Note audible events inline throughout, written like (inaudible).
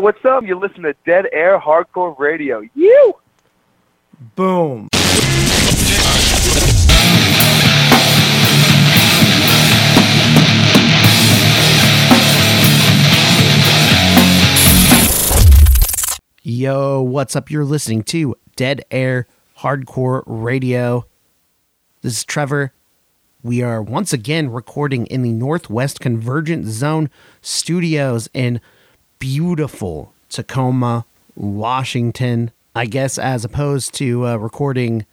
What's up? You listen to Dead Air Hardcore Radio. You. Boom. Yo, what's up? You're listening to Dead Air Hardcore Radio. This is Trevor. We are once again recording in the Northwest Convergent Zone studios in beautiful Tacoma, Washington. I guess as opposed to uh, recording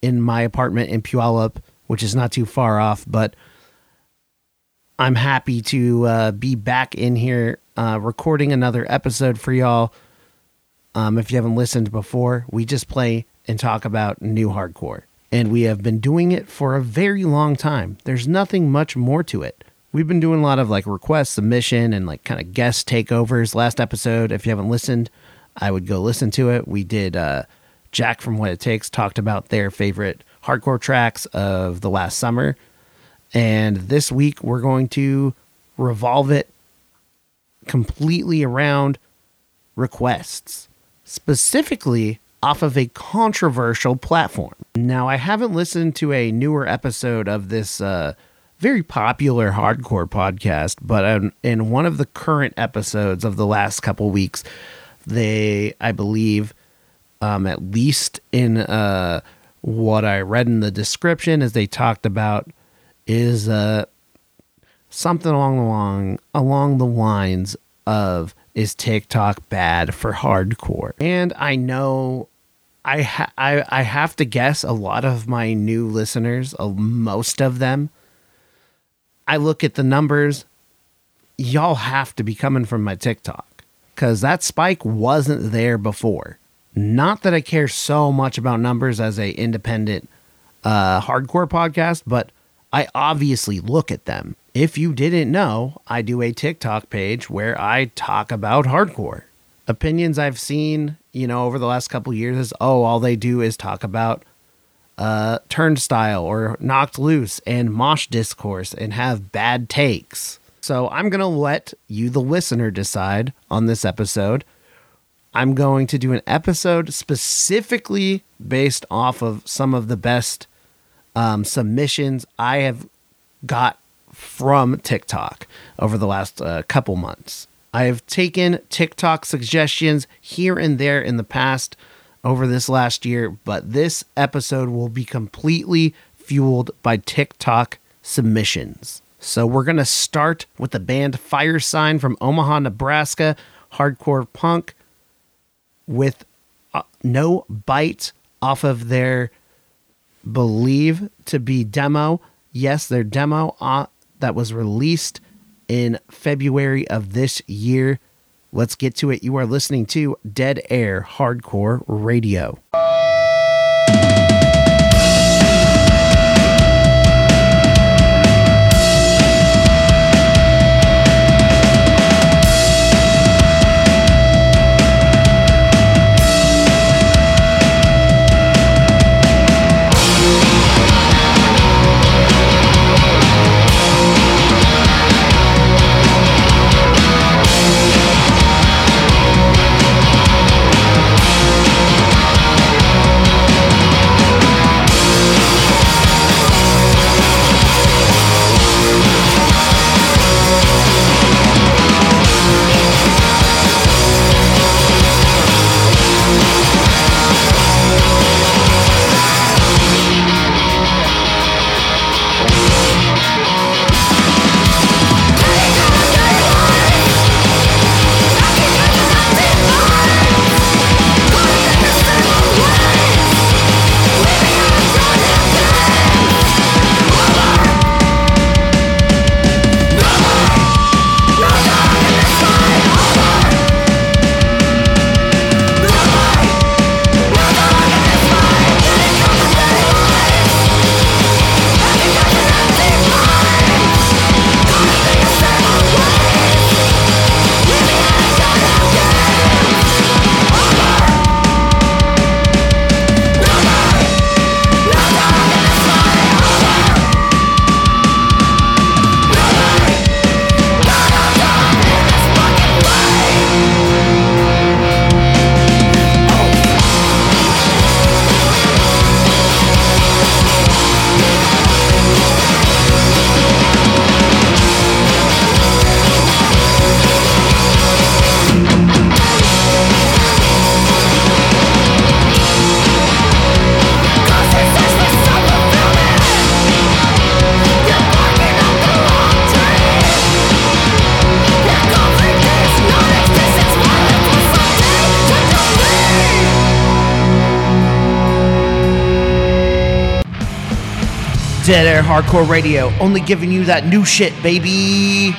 in my apartment in Puyallup, which is not too far off, but I'm happy to uh, be back in here uh, recording another episode for y'all. Um, if you haven't listened before, we just play and talk about new hardcore. And we have been doing it for a very long time. There's nothing much more to it. We've been doing a lot of like request submission and like kind of guest takeovers. Last episode, if you haven't listened, I would go listen to it. We did uh, Jack from What It Takes talked about their favorite hardcore tracks of the last summer. And this week, we're going to revolve it completely around requests, specifically off of a controversial platform. Now, I haven't listened to a newer episode of this uh, very popular hardcore podcast, but um, in one of the current episodes of the last couple weeks, they, I believe, um, at least in uh, what I read in the description, as they talked about, is uh, something along the long along the lines of is TikTok bad for hardcore? And I know I ha- I I have to guess a lot of my new listeners, uh, most of them. I look at the numbers. Y'all have to be coming from my TikTok because that spike wasn't there before. Not that I care so much about numbers as a independent uh, hardcore podcast, but I obviously look at them. If you didn't know, I do a TikTok page where I talk about hardcore. Opinions I've seen, you know, over the last couple years is oh, all they do is talk about uh, turnstile or knocked loose and mosh discourse and have bad takes. So I'm going to let you, the listener, decide on this episode. I'm going to do an episode specifically based off of some of the best um, submissions I have got from TikTok over the last uh, couple months. I have taken TikTok suggestions here and there in the past over this last year, but this episode will be completely fueled by TikTok submissions. So we're going to start with the band Fire Sign from Omaha, Nebraska, hardcore punk with uh, no bite off of their believe to be demo. Yes, their demo uh, that was released in February of this year. Let's get to it. You are listening to Dead Air Hardcore Radio. Dead Air Hardcore Radio, only giving you that new shit, baby.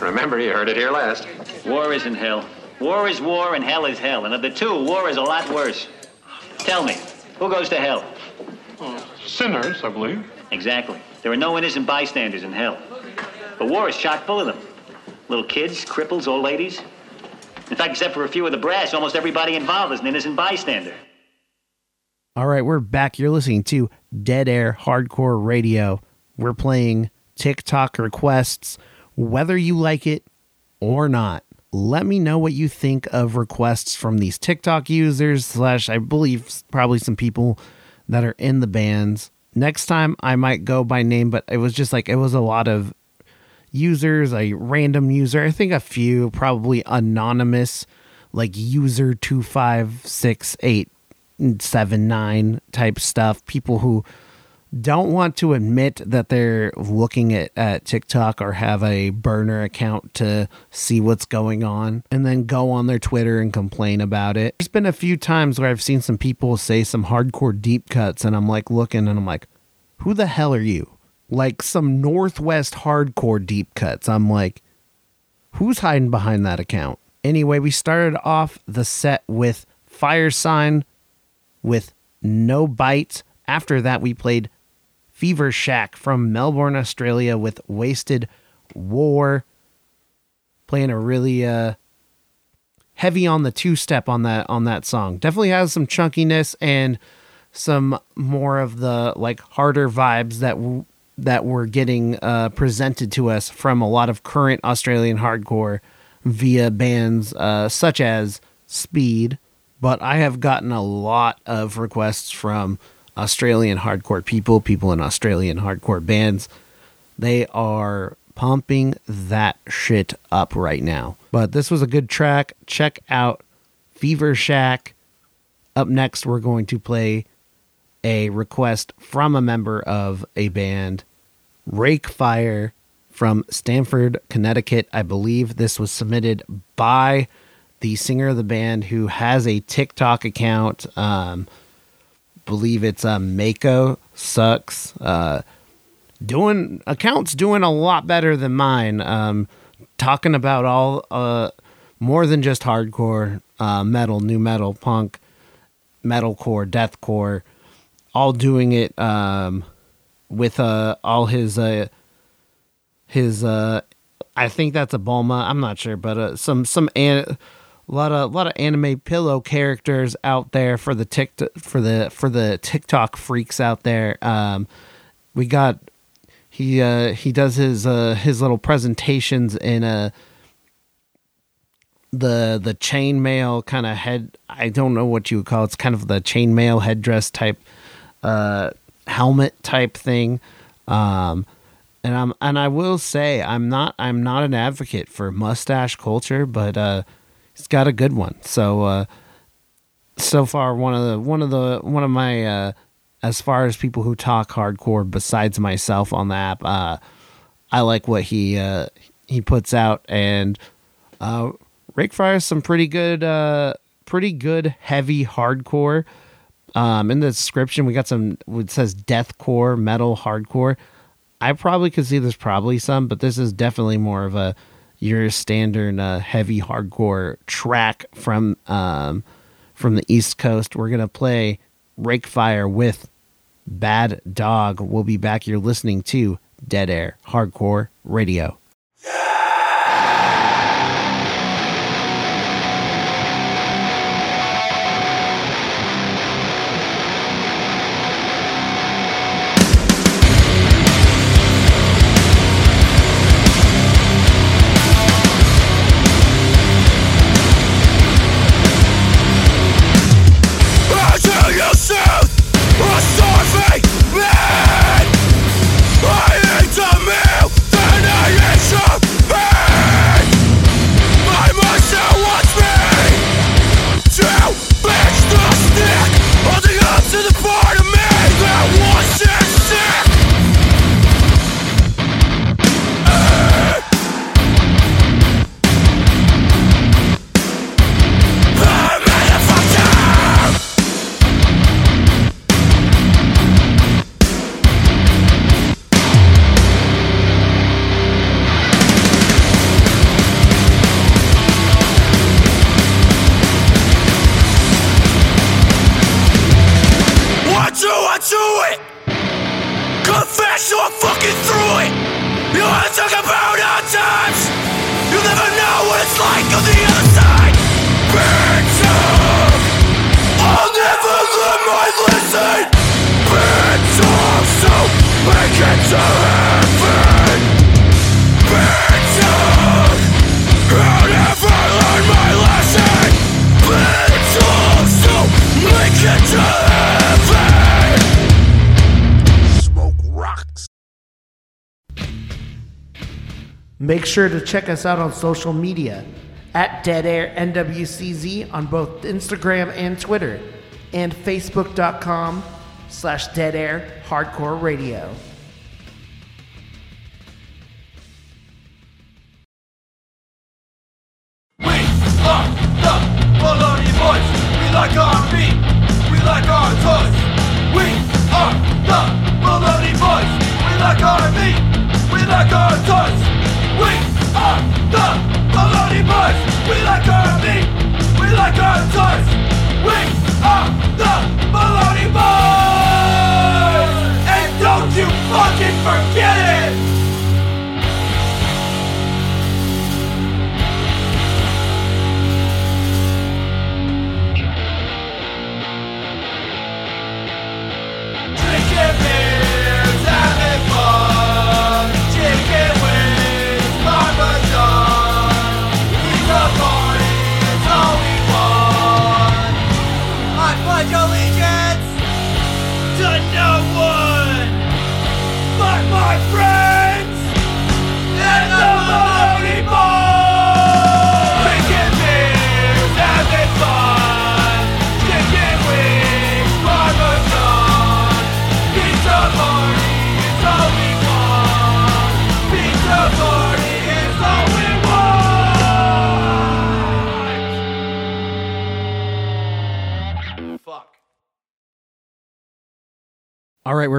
Remember, you heard it here last. War isn't hell. War is war and hell is hell. And of the two, war is a lot worse. Tell me, who goes to hell? Uh, sinners, I believe. Exactly. There are no innocent bystanders in hell. But war is chock full of them. Little kids, cripples, old ladies. In fact, except for a few of the brass, almost everybody involved is an innocent bystander. All right, we're back. You're listening to Dead Air Hardcore Radio. We're playing TikTok requests, whether you like it or not. Let me know what you think of requests from these TikTok users, slash, I believe, probably some people that are in the bands. Next time I might go by name, but it was just like, it was a lot of users, a random user. I think a few, probably anonymous, like user 256879 type stuff. People who don't want to admit that they're looking at, at TikTok or have a burner account to see what's going on and then go on their Twitter and complain about it. There's been a few times where I've seen some people say some hardcore deep cuts and I'm like looking and I'm like, who the hell are you? Like some Northwest hardcore deep cuts. I'm like, who's hiding behind that account? Anyway, we started off the set with Fire Sign with No Bite. After that, we played Fever Shack from Melbourne, Australia with Wasted War. Playing a really uh heavy on the two step on that on that song. Definitely has some chunkiness and some more of the like harder vibes that w- that were getting uh, presented to us from a lot of current Australian hardcore via bands uh, such as Speed. But I have gotten a lot of requests from Australian hardcore people, people in Australian hardcore bands. They are pumping that shit up right now. But this was a good track. Check out Fever Shack. Up next, we're going to play a request from a member of a band, Rake Fire from Stamford, Connecticut. I believe this was submitted by the singer of the band who has a TikTok account. Um, believe it's uh, Mako Sucks. Uh, doing accounts doing a lot better than mine. Um, talking about all uh, more than just hardcore uh, metal, nu metal, punk, metalcore, deathcore, all doing it um, with uh, all his uh, his uh, I think that's a Bulma. I'm not sure, but uh, some some an- a lot of a lot of anime pillow characters out there for the tick for the for the TikTok freaks out there. Um, we got he uh, he does his uh, his little presentations in a the the chainmail kind of head. I don't know what you would call it. It's kind of the chainmail headdress type uh, helmet type thing. Um, and I'm and I will say I'm not I'm not an advocate for mustache culture, but uh, he's got a good one. So uh, so far one of the one of the one of my uh, as far as people who talk hardcore besides myself on the app, uh, I like what he uh, he puts out and uh, Rake Fire's some pretty good uh, pretty good heavy hardcore. Um, in the description, we got some. It says deathcore, metal, hardcore. I probably could see there's probably some, but this is definitely more of a your standard uh, heavy hardcore track from um, from the East Coast. We're gonna play Rake Fire with Bad Dog. We'll be back. You're listening to Dead Air Hardcore Radio. I sure to check us out on social media at Dead Air NWCZ on both Instagram and Twitter, and Facebook.com slash Dead Air Hardcore Radio.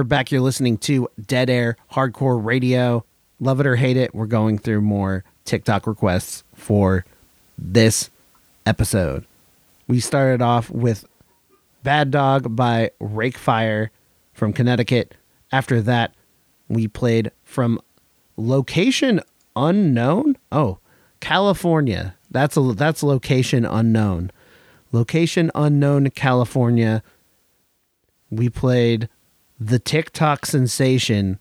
We're back. You're listening to Dead Air Hardcore Radio. Love it or hate it, we're going through more TikTok requests for this episode. We started off with Bad Dog by Rakefire from Connecticut. After that, we played from Location Unknown. Oh, California. That's a that's location unknown. Location unknown California. We played the TikTok sensation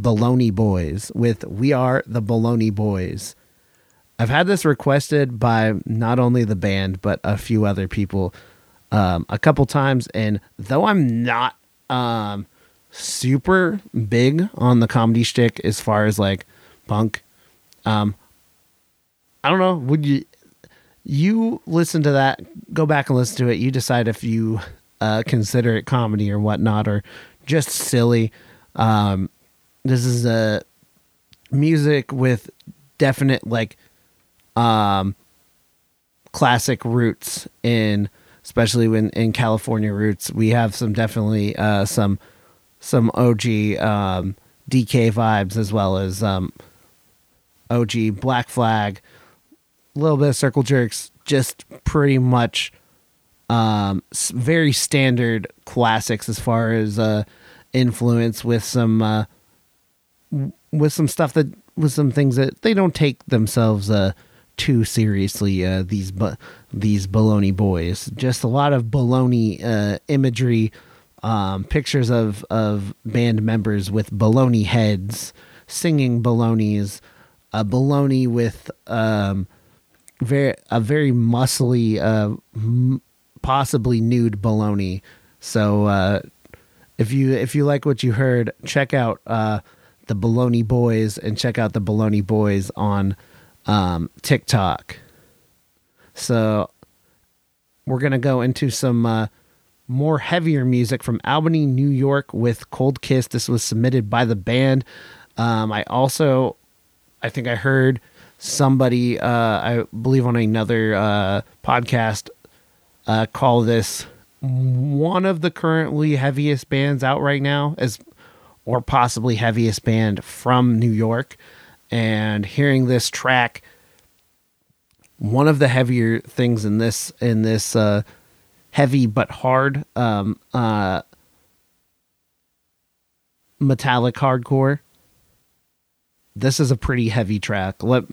Baloney Boys with We Are the Baloney Boys. I've had this requested by not only the band but a few other people um, a couple times, and though I'm not um, super big on the comedy stick as far as like punk, um, I don't know. Would you you listen to that? Go back and listen to it. You decide if you uh, consider it comedy or whatnot, or just silly. Um, this is a music with definite like um classic roots in especially when in California roots we have some definitely uh some some OG um DK vibes as well as um OG Black Flag a little bit of circle jerks just pretty much um very standard classics as far as uh influence with some uh with some stuff that with some things that they don't take themselves uh too seriously uh these bu- these baloney boys. Just a lot of baloney uh imagery um pictures of of band members with baloney heads singing balonies a baloney with um very a very muscly uh m- possibly nude baloney. So uh if you if you like what you heard, check out uh, the Baloney Boys and check out the Baloney Boys on um, TikTok. So we're gonna go into some uh, more heavier music from Albany, New York, with Cold Kiss. This was submitted by the band. Um, I also, I think I heard somebody, uh, I believe on another uh, podcast, uh, call this one of the currently heaviest bands out right now as or possibly heaviest band from New York. And hearing this track one of the heavier things in this in this uh heavy but hard um uh metallic hardcore this is a pretty heavy track. Let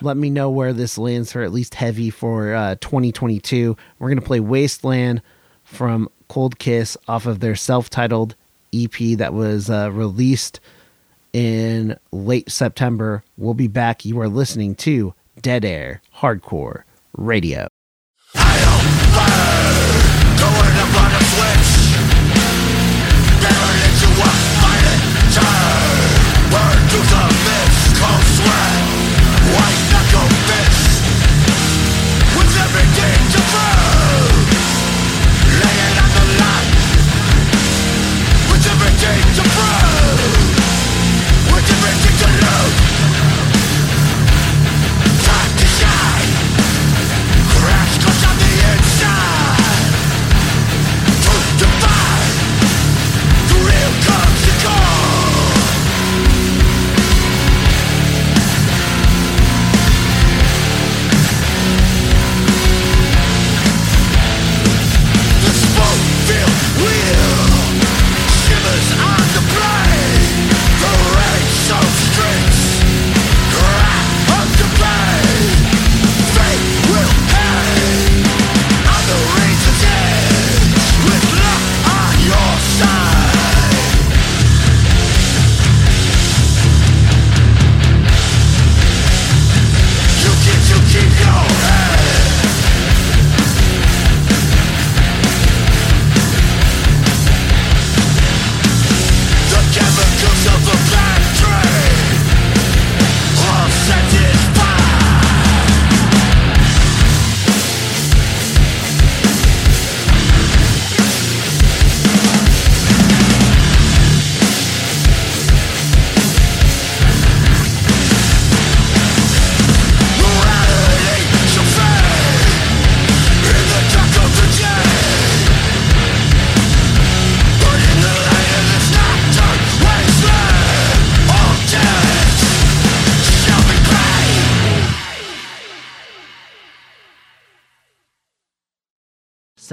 let me know where this lands for at least heavy for uh 2022 we're gonna play wasteland from Cold Kiss off of their self titled EP that was uh, released in late September. We'll be back. You are listening to Dead Air Hardcore Radio.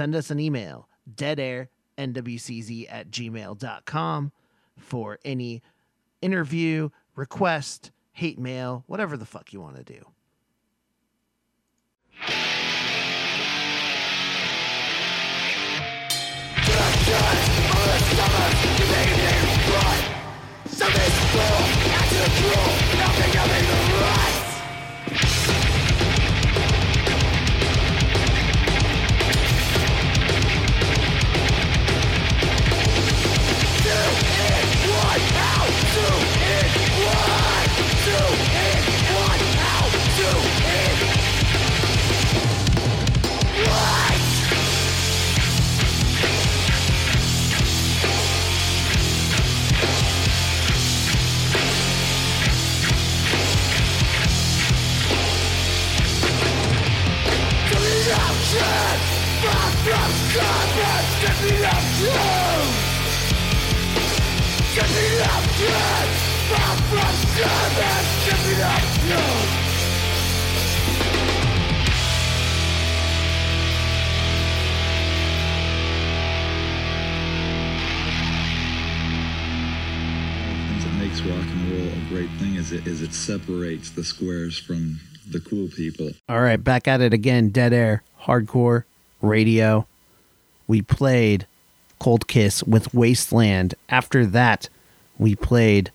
Send us an email, deadairnwcz at gmail.com for any interview, request, hate mail, whatever the fuck you want to do. things that separates the squares from the cool people. All right, back at it again. Dead Air, Hardcore, Radio. We played Cold Kiss with Wasteland. After that, we played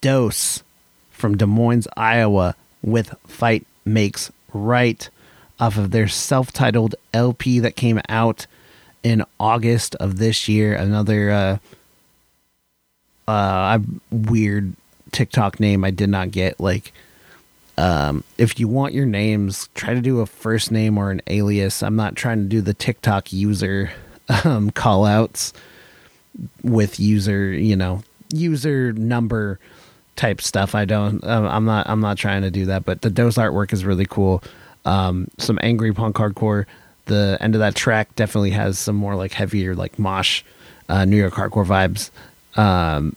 Dose from Des Moines, Iowa with Fight Makes Right off of their self titled LP that came out in August of this year. Another uh, uh, weird TikTok name I did not get. Like, um, if you want your names, try to do a first name or an alias. I'm not trying to do the TikTok user um, call outs with user, you know, user number type stuff. I don't, um, I'm not, I'm not trying to do that, but the dose artwork is really cool. Um, some angry punk hardcore. The end of that track definitely has some more like heavier, like mosh, uh, New York hardcore vibes. Um,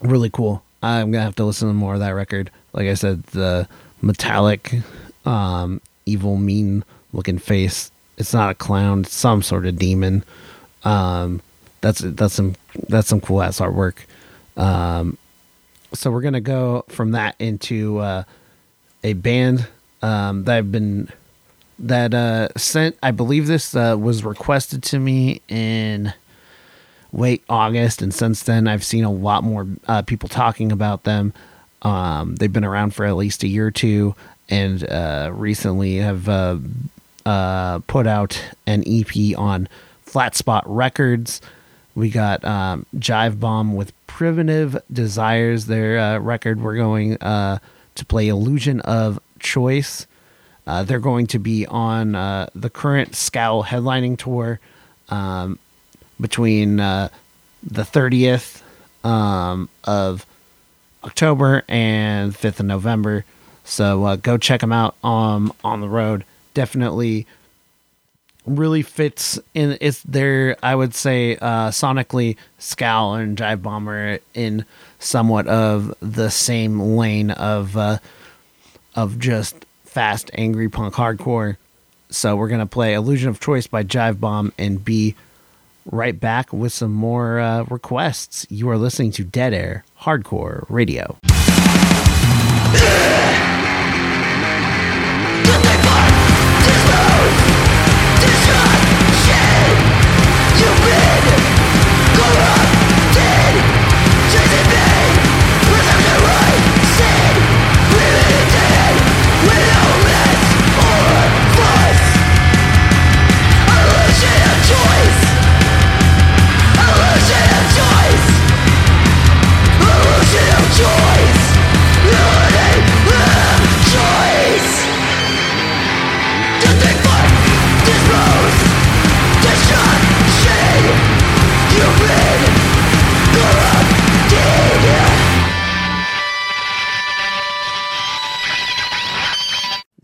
really cool. I'm gonna have to listen to more of that record. Like I said, the metallic, um, evil, mean looking face. It's not a clown. It's some sort of demon. Um, that's that's some that's some cool ass artwork. Um, so we're gonna go from that into uh, a band um, that I've been that uh, sent. I believe this uh, was requested to me in late August, and since then I've seen a lot more uh, people talking about them. Um, they've been around for at least a year or two, and uh, recently have uh, uh, put out an EP on Flat Spot Records. We got um, Jive Bomb with Primitive Desires, their uh, record. We're going uh, to play Illusion of Choice. They're going to be on the current Scowl headlining tour um, between uh, the 30th um, of October and 5th of November. So uh, go check them out um, on the road. Definitely really fits in it's their I would say uh sonically Scowl and Jive Bomber in somewhat of the same lane of uh of just fast angry punk hardcore. So we're gonna play Illusion of Choice by Jive Bomb and be right back with some more uh, requests. You are listening to Dead Air Hardcore Radio.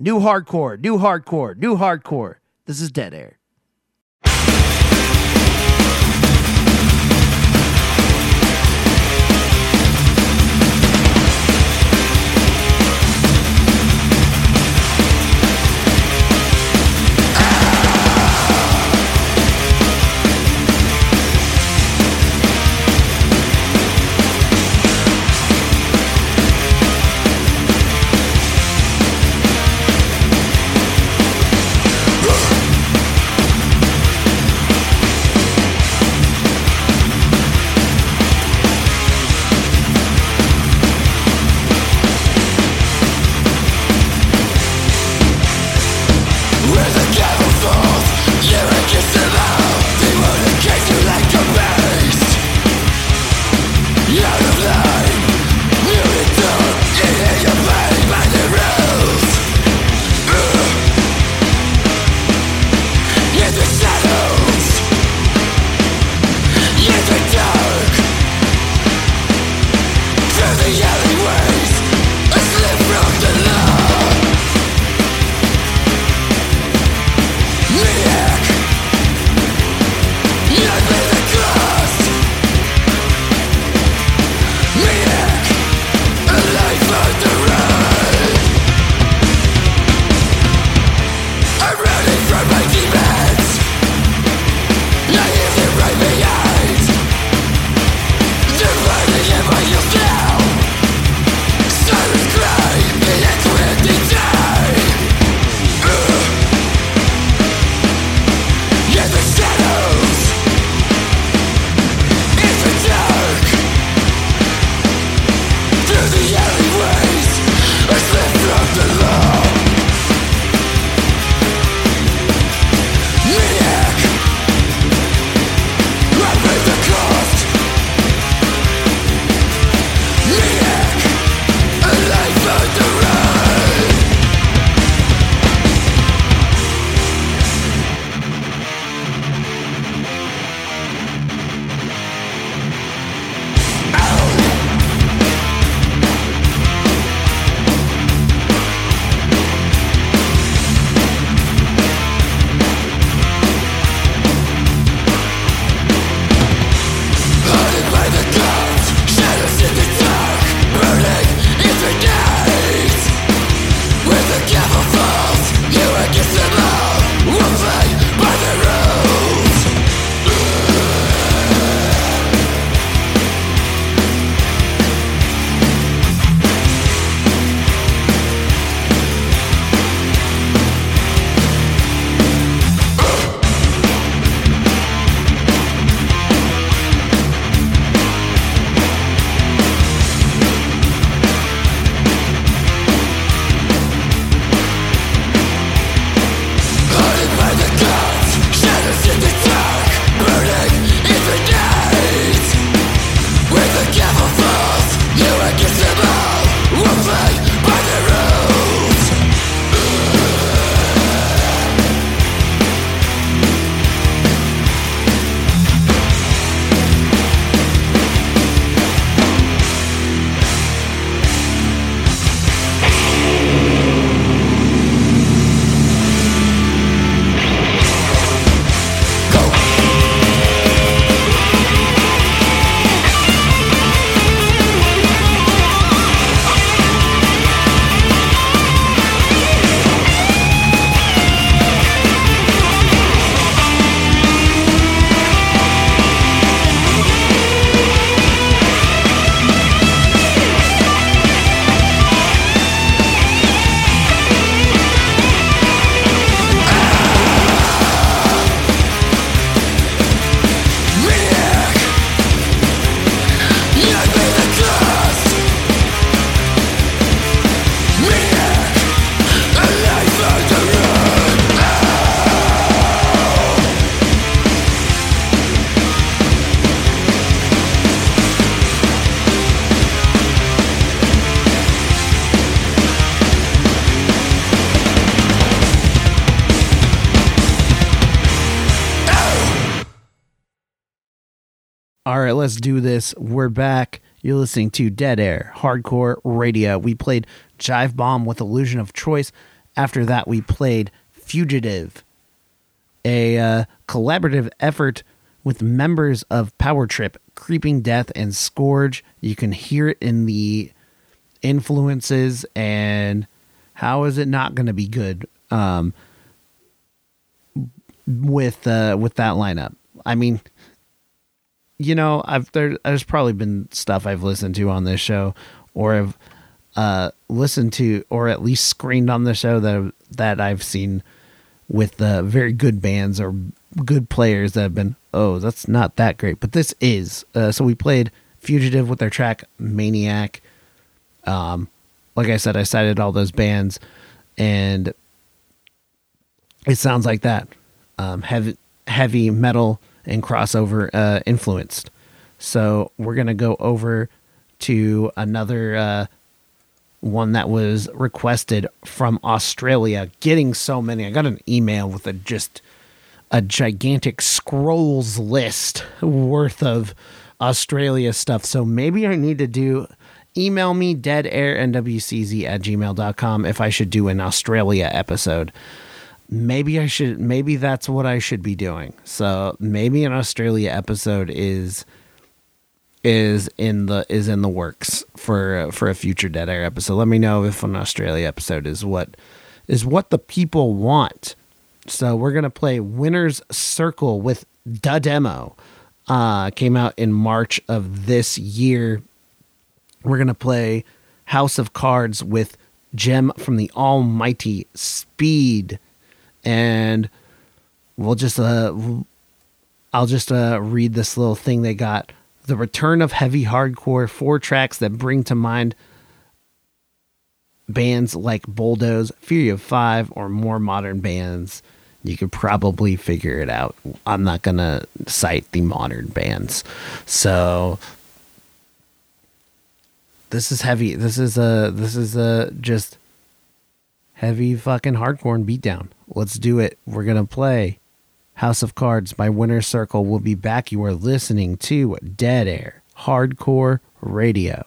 New hardcore, new hardcore, new hardcore. This is Dead Air. Do this. We're back. You're listening to Dead Air Hardcore Radio. We played Jive Bomb with Illusion of Choice. After that, we played Fugitive, a uh, collaborative effort with members of Power Trip, Creeping Death, and Scourge. You can hear it in the influences and how is it not going to be good um, with uh, with that lineup. I mean, you know, I've there, there's probably been stuff I've listened to on this show, or have uh, listened to, or at least screened on the show that that I've seen with very good bands or good players that have been. Oh, that's not that great, but this is. Uh, so we played Fugitive with their track Maniac. Um, like I said, I cited all those bands, and it sounds like that. Um, heavy heavy metal and crossover uh, influenced. So we're gonna go over to another uh, one that was requested from Australia. Getting so many. I got an email with a just a gigantic scrolls list worth of Australia stuff. So maybe I need to do email me deadairnwcz at gmail.com if I should do an Australia episode. Maybe I should maybe that's what I should be doing. So maybe an Australia episode is is in the is in the works for for a future Dead Air episode. Let me know if an Australia episode is what is what the people want. So we're gonna play Winner's Circle with the demo. Uh, came out in March of this year. We're gonna play House of Cards with Gem from the Almighty Speed, and we'll just uh, I'll just uh, read this little thing they got. The return of heavy hardcore, four tracks that bring to mind bands like Bulldoze, Fury of Five, or more modern bands. You could probably figure it out. I'm not gonna cite the modern bands. So this is heavy. This is a this is a just heavy fucking hardcore and beatdown. Let's do it. We're gonna play House of Cards by Winner Circle. We'll be back. You are listening to Dead Air Hardcore Radio.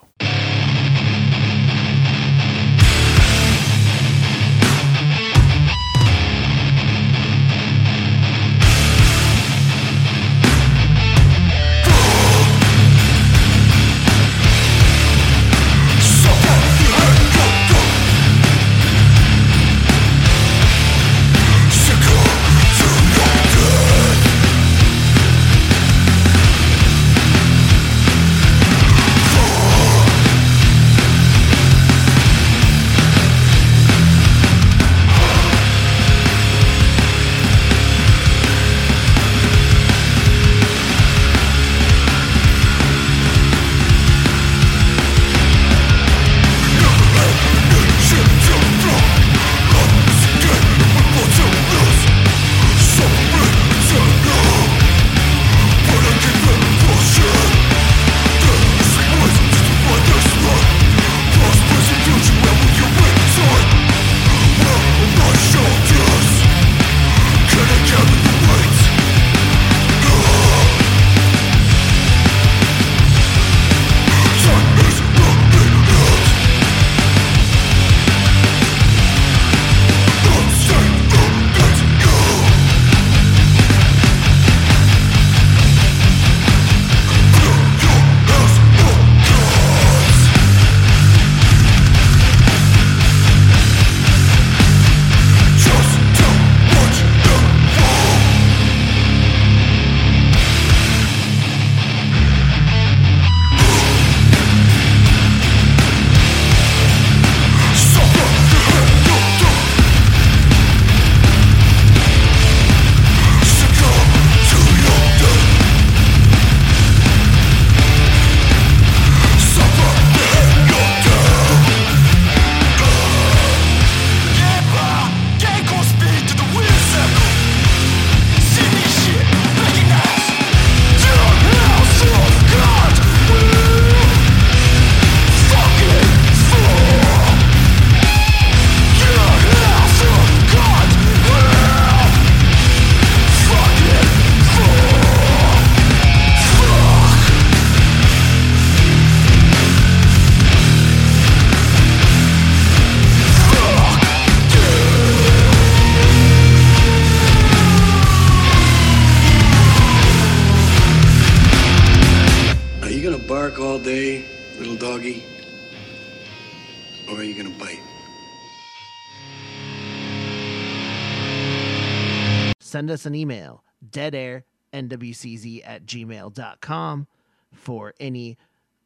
Us an email deadairnwcz at gmail.com for any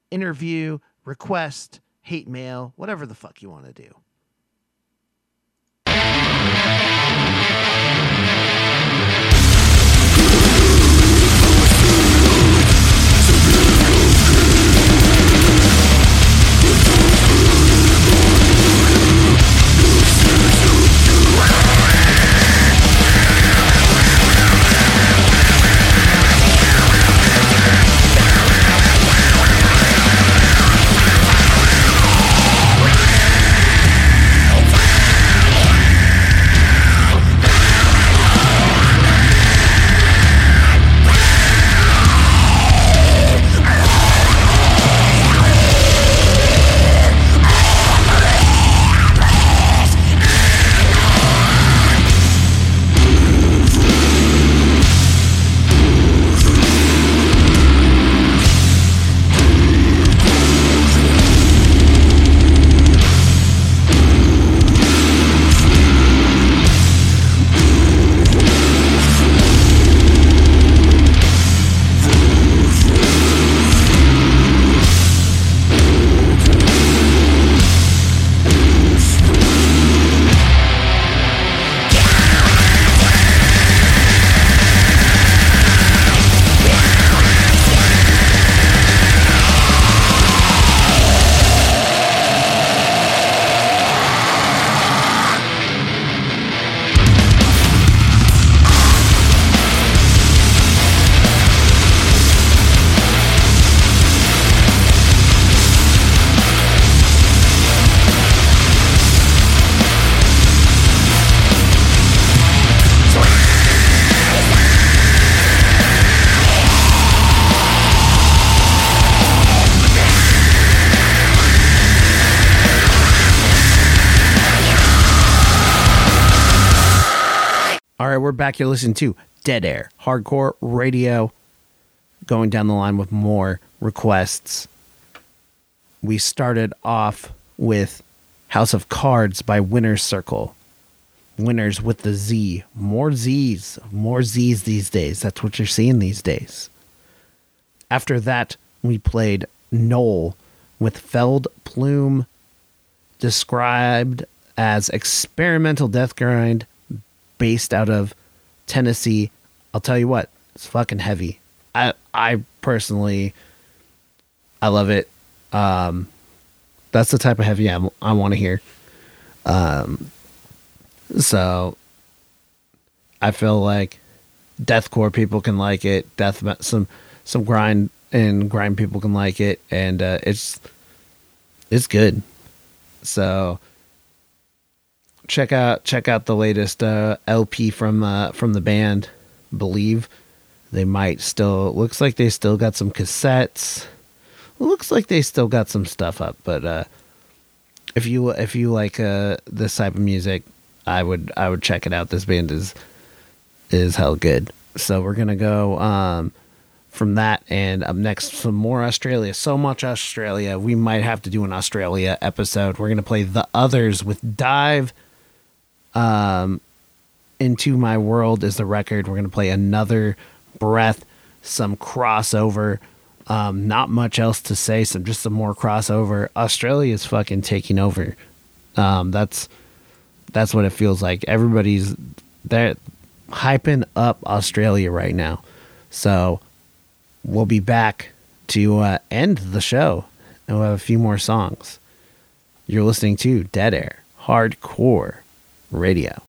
interview request hate mail whatever the fuck you want to do right, we're back. You're listening to Dead Air Hardcore Radio. Going down the line with more requests. We started off with House of Cards by Winner's Circle. Winners with the Z. More Z's. More Z's these days. That's what you're seeing these days. After that, we played Knoll with Feld Plume, described as experimental death grind based out of Tennessee. I'll tell you what, it's fucking heavy. I I personally I love it. Um that's the type of heavy I, I want to hear. Um so I feel like deathcore people can like it. Death some some grind and grind people can like it, and uh, it's it's good. So check out check out the latest uh, LP from uh, from the band. Believe they might still looks like they still got some cassettes. Looks like they still got some stuff up, but uh, if you if you like uh, this type of music, I would I would check it out. This band is is hell good. So we're gonna go um, from that, and up next some more Australia. So much Australia, we might have to do an Australia episode. We're gonna play the others with Dive. Um, into my world is the record. We're gonna play another breath, some crossover. Um, not much else to say. Some just some more crossover. Australia is fucking taking over. Um, that's that's what it feels like. Everybody's they're hyping up Australia right now. So we'll be back to uh, end the show and we'll have a few more songs. You're listening to Dead Air Hardcore Radio.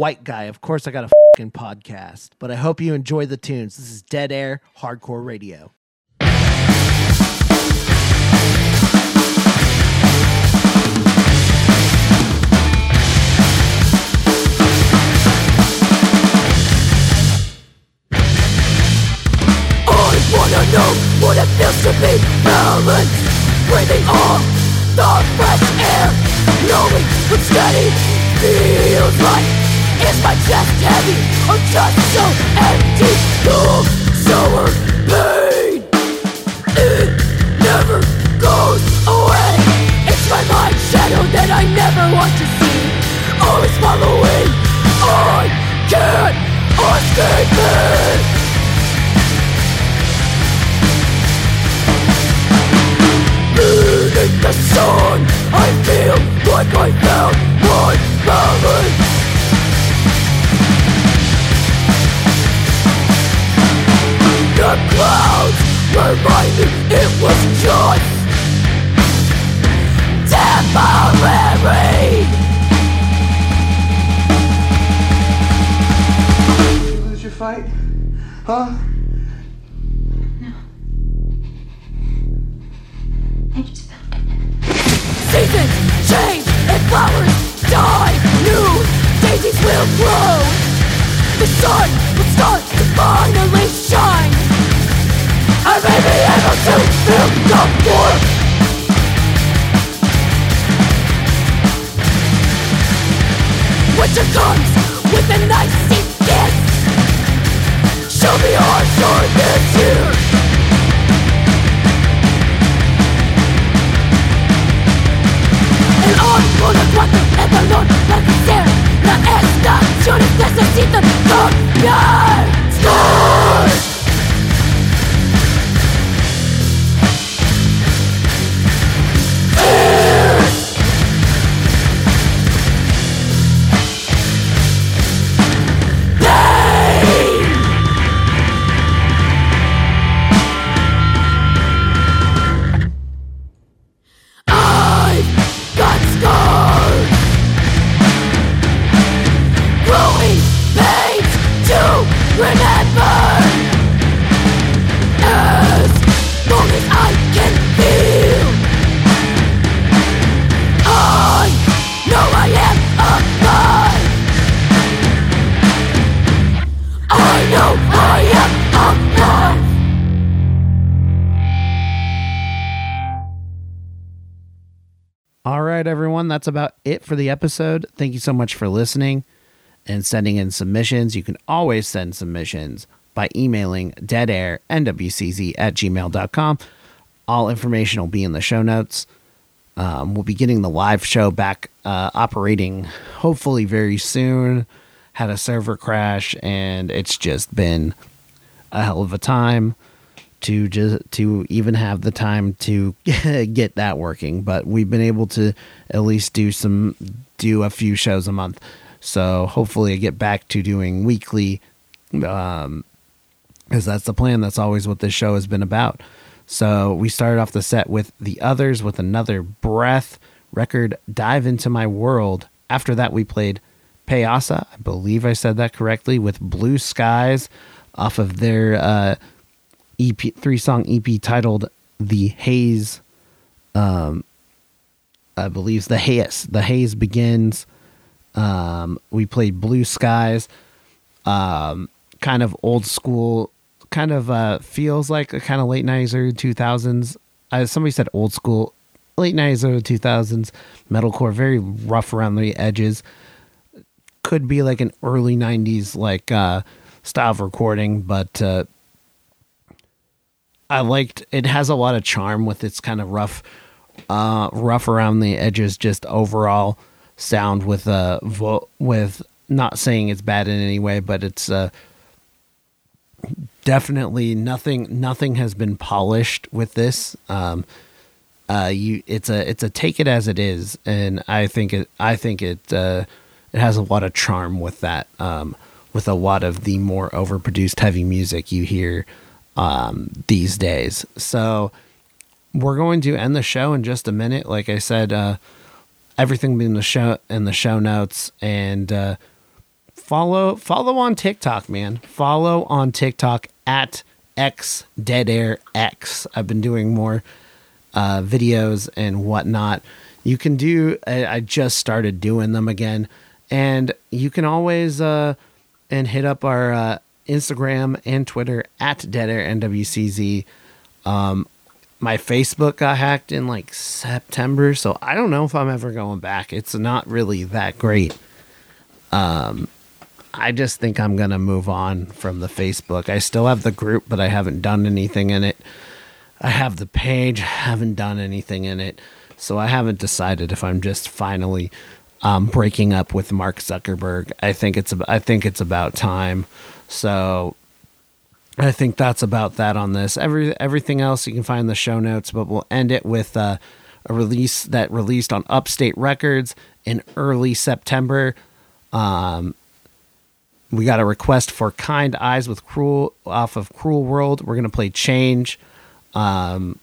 white guy. Of course, I got a fucking podcast. But I hope you enjoy the tunes. This is Dead Air Hardcore Radio. wanna know what it feels to be balanced Breathing on the fresh air Knowing what steady feels like is my chest heavy or just so empty? No sour pain. It never goes away. It's my mind shadow that I never want to see. Always following. I can't escape it. Beneath the sun, I feel like I found my balance. The clouds remind me it was just temporary. Did You lose your fight? Huh? Seasons change and flowers die. New daisies will grow. The sun will start to finally shine. I may be able to feel the warmth. Winter comes with an icy kiss. Show me our darkness here. El oro de cuatro, el dolor, la miseria, la estaciones necesitan cambiar. Scars. That's about it for the episode. Thank you so much for listening and sending in submissions. You can always send submissions by emailing deadairnwcz at gmail.com. All information will be in the show notes. Um, we'll be getting the live show back uh, operating hopefully very soon. Had a server crash, and it's just been a hell of a time to just to even have the time to (laughs) get that working but we've been able to at least do some do a few shows a month. So hopefully i get back to doing weekly um because that's the plan. That's always what this show has been about. So we started off the set with the others with another breath record dive into my world. After that we played Payasa, I believe I said that correctly, with Blue Skies off of their uh, EP three song EP titled The Haze. Um, I believe the haze. The haze begins. Um, we played Blue Skies. Um, kind of old school. Kind of uh, feels like a kind of late nineties or two thousands. Uh, somebody said old school, late nineties or two thousands metalcore. Very rough around the edges. Could be like an early nineties like uh, style of recording, but. Uh, I liked it has a lot of charm with its kind of rough uh rough around the edges just overall sound with uh vo- with not saying it's bad in any way but it's uh definitely nothing nothing has been polished with this. Um uh you it's a it's a take it as it is and I think it I think it uh it has a lot of charm with that. Um with a lot of the more overproduced heavy music you hear um, these days. So we're going to end the show in just a minute. Like I said, uh, everything in the show in the show notes and uh, follow follow on TikTok, man. Follow on TikTok at X Dead Air X. I've been doing more uh, videos and whatnot. You can do. I, I just started doing them again, and you can always uh, and hit up our uh, Instagram and Twitter at Dead Air NWCZ. Um, my Facebook got hacked in like September, so I don't know if I'm ever going back. It's not really that great. Um, I just think I'm gonna move on from the Facebook. I still have the group, but I haven't done anything in it. I have the page, haven't done anything in it, so I haven't decided if I'm just finally um, breaking up with Mark Zuckerberg. I think it's I think it's about time. So I think that's about that on this. Every everything else you can find in the show notes, but we'll end it with uh, a release that released on Upstate Records in early September. Um, we got a request for Kind Eyes with Cruel off of Cruel World. We're gonna play Change. Um,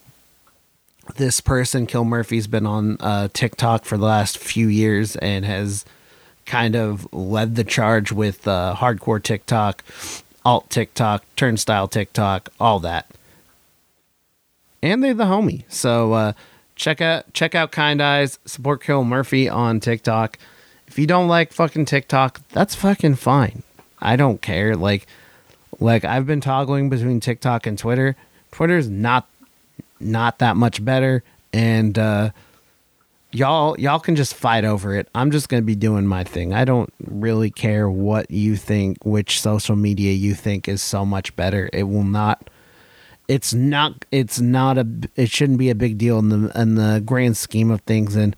this person, Kill Murphy's been on uh, TikTok for the last few years and has kind of led the charge with uh, hardcore TikTok, alt TikTok, turnstile TikTok, all that. And they're the homie. So uh, check out check out Kind Eyes, support Kill Murphy on TikTok. If you don't like fucking TikTok, that's fucking fine. I don't care. Like like I've been toggling between TikTok and Twitter. Twitter's not not that much better and uh y'all y'all can just fight over it. I'm just going to be doing my thing. I don't really care what you think, which social media you think is so much better. It will not it's not it's not a it shouldn't be a big deal in the in the grand scheme of things and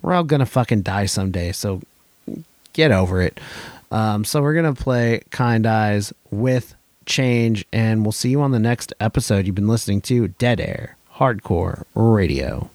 we're all going to fucking die someday. So get over it. Um so we're going to play Kind Eyes with Change and we'll see you on the next episode. You've been listening to Dead Air Hardcore Radio.